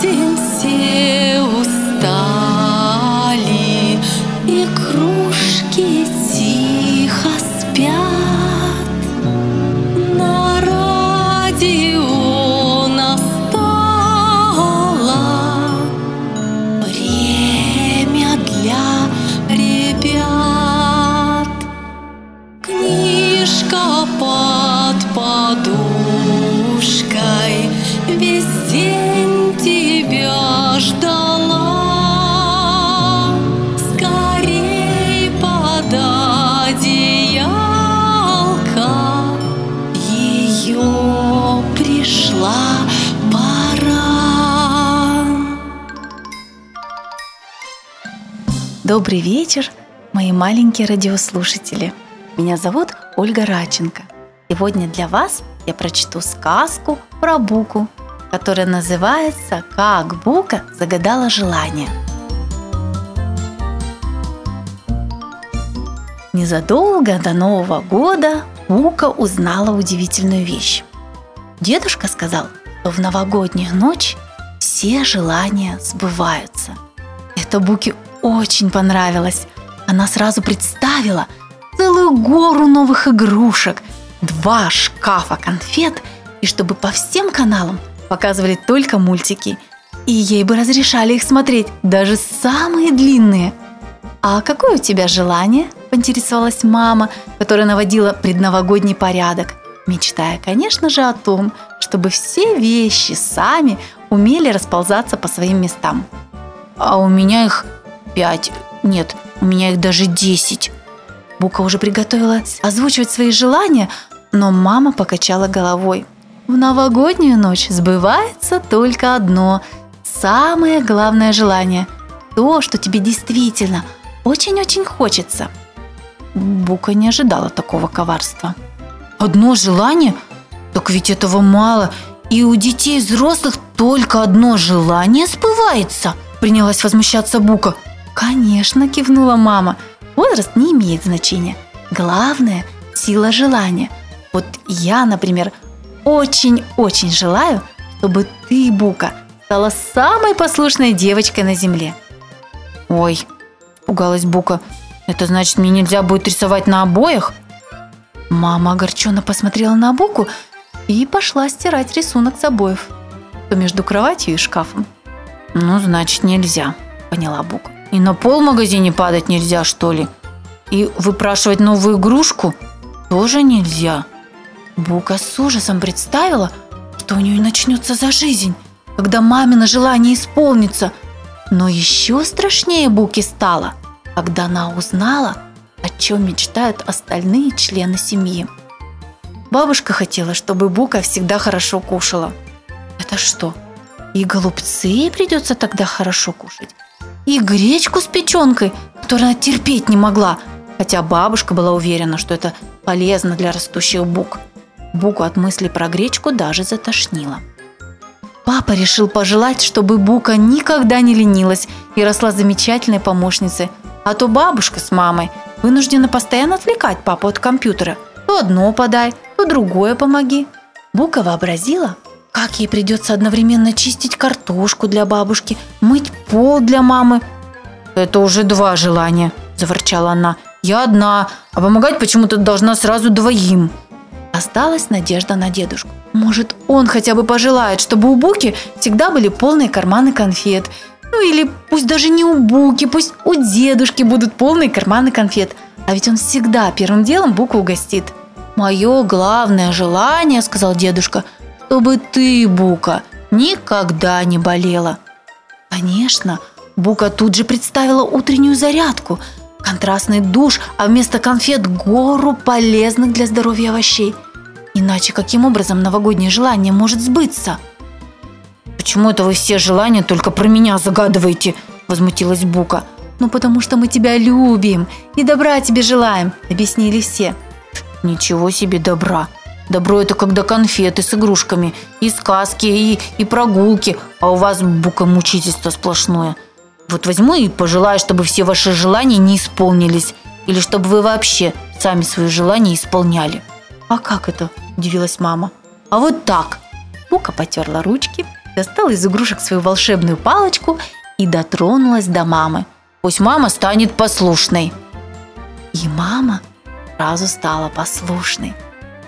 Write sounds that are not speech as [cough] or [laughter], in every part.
天。Добрый вечер, мои маленькие радиослушатели. Меня зовут Ольга Раченко. Сегодня для вас я прочту сказку про Буку, которая называется «Как Бука загадала желание». Незадолго до Нового года Бука узнала удивительную вещь. Дедушка сказал, что в новогоднюю ночь все желания сбываются. Это Буке очень понравилось. Она сразу представила целую гору новых игрушек, два шкафа конфет и чтобы по всем каналам показывали только мультики. И ей бы разрешали их смотреть, даже самые длинные. «А какое у тебя желание?» – поинтересовалась мама, которая наводила предновогодний порядок, мечтая, конечно же, о том, чтобы все вещи сами умели расползаться по своим местам. «А у меня их пять, нет, у меня их даже десять». Бука уже приготовилась озвучивать свои желания, но мама покачала головой. В новогоднюю ночь сбывается только одно, самое главное желание. То, что тебе действительно очень-очень хочется. Бука не ожидала такого коварства. Одно желание? Так ведь этого мало. И у детей и взрослых только одно желание сбывается. Принялась возмущаться Бука. Конечно, кивнула мама. Возраст не имеет значения. Главное – сила желания. Вот я, например, очень-очень желаю, чтобы ты, Бука, стала самой послушной девочкой на земле. Ой, пугалась Бука, это значит, мне нельзя будет рисовать на обоях? Мама огорченно посмотрела на Буку и пошла стирать рисунок с обоев, то между кроватью и шкафом. Ну, значит, нельзя, поняла Бука. И на пол в магазине падать нельзя, что ли? И выпрашивать новую игрушку тоже нельзя. Бука с ужасом представила, что у нее начнется за жизнь, когда мамино желание исполнится. Но еще страшнее Буке стало, когда она узнала, о чем мечтают остальные члены семьи. Бабушка хотела, чтобы Бука всегда хорошо кушала. Это что, и голубцы придется тогда хорошо кушать? И гречку с печенкой, которую она терпеть не могла, хотя бабушка была уверена, что это полезно для растущих бук. Буку от мысли про гречку даже затошнило. Папа решил пожелать, чтобы Бука никогда не ленилась и росла замечательной помощницей, а то бабушка с мамой вынуждены постоянно отвлекать папу от компьютера. То одно подай, то другое помоги. Бука вообразила, как ей придется одновременно чистить картошку для бабушки, мыть пол для мамы. «Это уже два желания», – заворчала она. «Я одна, а помогать почему-то должна сразу двоим». Осталась надежда на дедушку. Может, он хотя бы пожелает, чтобы у Буки всегда были полные карманы конфет. Ну или пусть даже не у Буки, пусть у дедушки будут полные карманы конфет. А ведь он всегда первым делом Буку угостит. «Мое главное желание, — сказал дедушка, — чтобы ты, Бука, никогда не болела». Конечно, Бука тут же представила утреннюю зарядку, контрастный душ, а вместо конфет гору полезных для здоровья овощей. Иначе каким образом новогоднее желание может сбыться? «Почему это вы все желания только про меня загадываете?» – возмутилась Бука. «Ну, потому что мы тебя любим и добра тебе желаем», – объяснили все. «Ничего себе добра! Добро – это когда конфеты с игрушками, и сказки, и, и прогулки, а у вас, Бука, мучительство сплошное. Вот возьму и пожелаю, чтобы все ваши желания не исполнились, или чтобы вы вообще сами свои желания исполняли». «А как это?» – удивилась мама. «А вот так!» Бука потерла ручки, достала из игрушек свою волшебную палочку и дотронулась до мамы. Пусть мама станет послушной. И мама сразу стала послушной.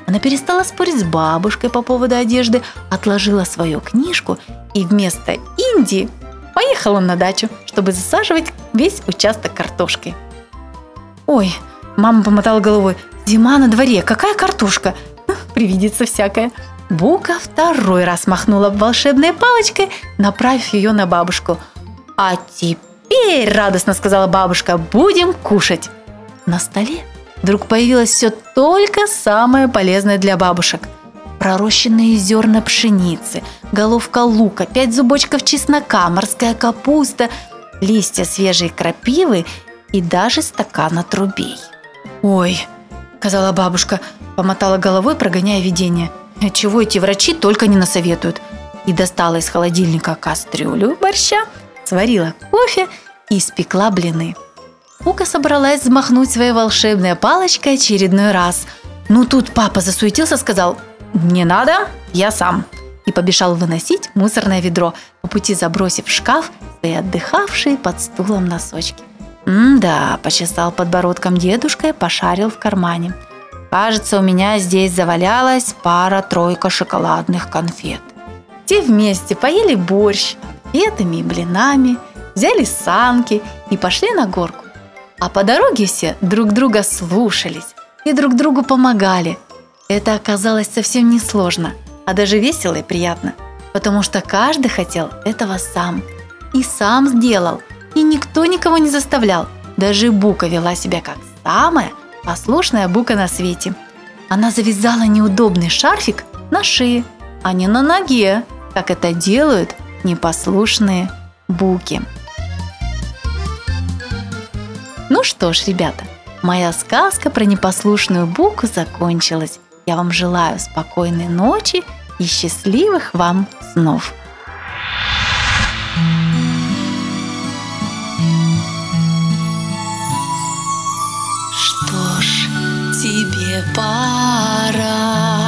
Она перестала спорить с бабушкой по поводу одежды, отложила свою книжку и вместо Индии поехала на дачу, чтобы засаживать весь участок картошкой. Ой, мама помотала головой. Зима на дворе, какая картошка? [laughs] Привидится всякое. Бука второй раз махнула волшебной палочкой, направив ее на бабушку. А теперь, радостно сказала бабушка, будем кушать. На столе вдруг появилось все только самое полезное для бабушек. Пророщенные зерна пшеницы, головка лука, пять зубочков чеснока, морская капуста, листья свежей крапивы и даже стакан отрубей. «Ой», — сказала бабушка, помотала головой, прогоняя видение. «Чего эти врачи только не насоветуют?» И достала из холодильника кастрюлю борща, сварила кофе и испекла блины. Ука собралась взмахнуть своей волшебной палочкой очередной раз. Ну тут папа засуетился, сказал «Не надо, я сам» и побежал выносить мусорное ведро, по пути забросив в шкаф свои отдыхавшие под стулом носочки. «М-да», – почесал подбородком дедушка и пошарил в кармане. «Кажется, у меня здесь завалялась пара-тройка шоколадных конфет». Те вместе поели борщ, конфетами и блинами, взяли санки и пошли на горку. А по дороге все друг друга слушались и друг другу помогали. Это оказалось совсем не сложно, а даже весело и приятно, потому что каждый хотел этого сам. И сам сделал, и никто никого не заставлял. Даже Бука вела себя как самая послушная Бука на свете. Она завязала неудобный шарфик на шее, а не на ноге, как это делают непослушные буки. Ну что ж, ребята, моя сказка про непослушную буку закончилась. Я вам желаю спокойной ночи и счастливых вам снов. Что ж, тебе пора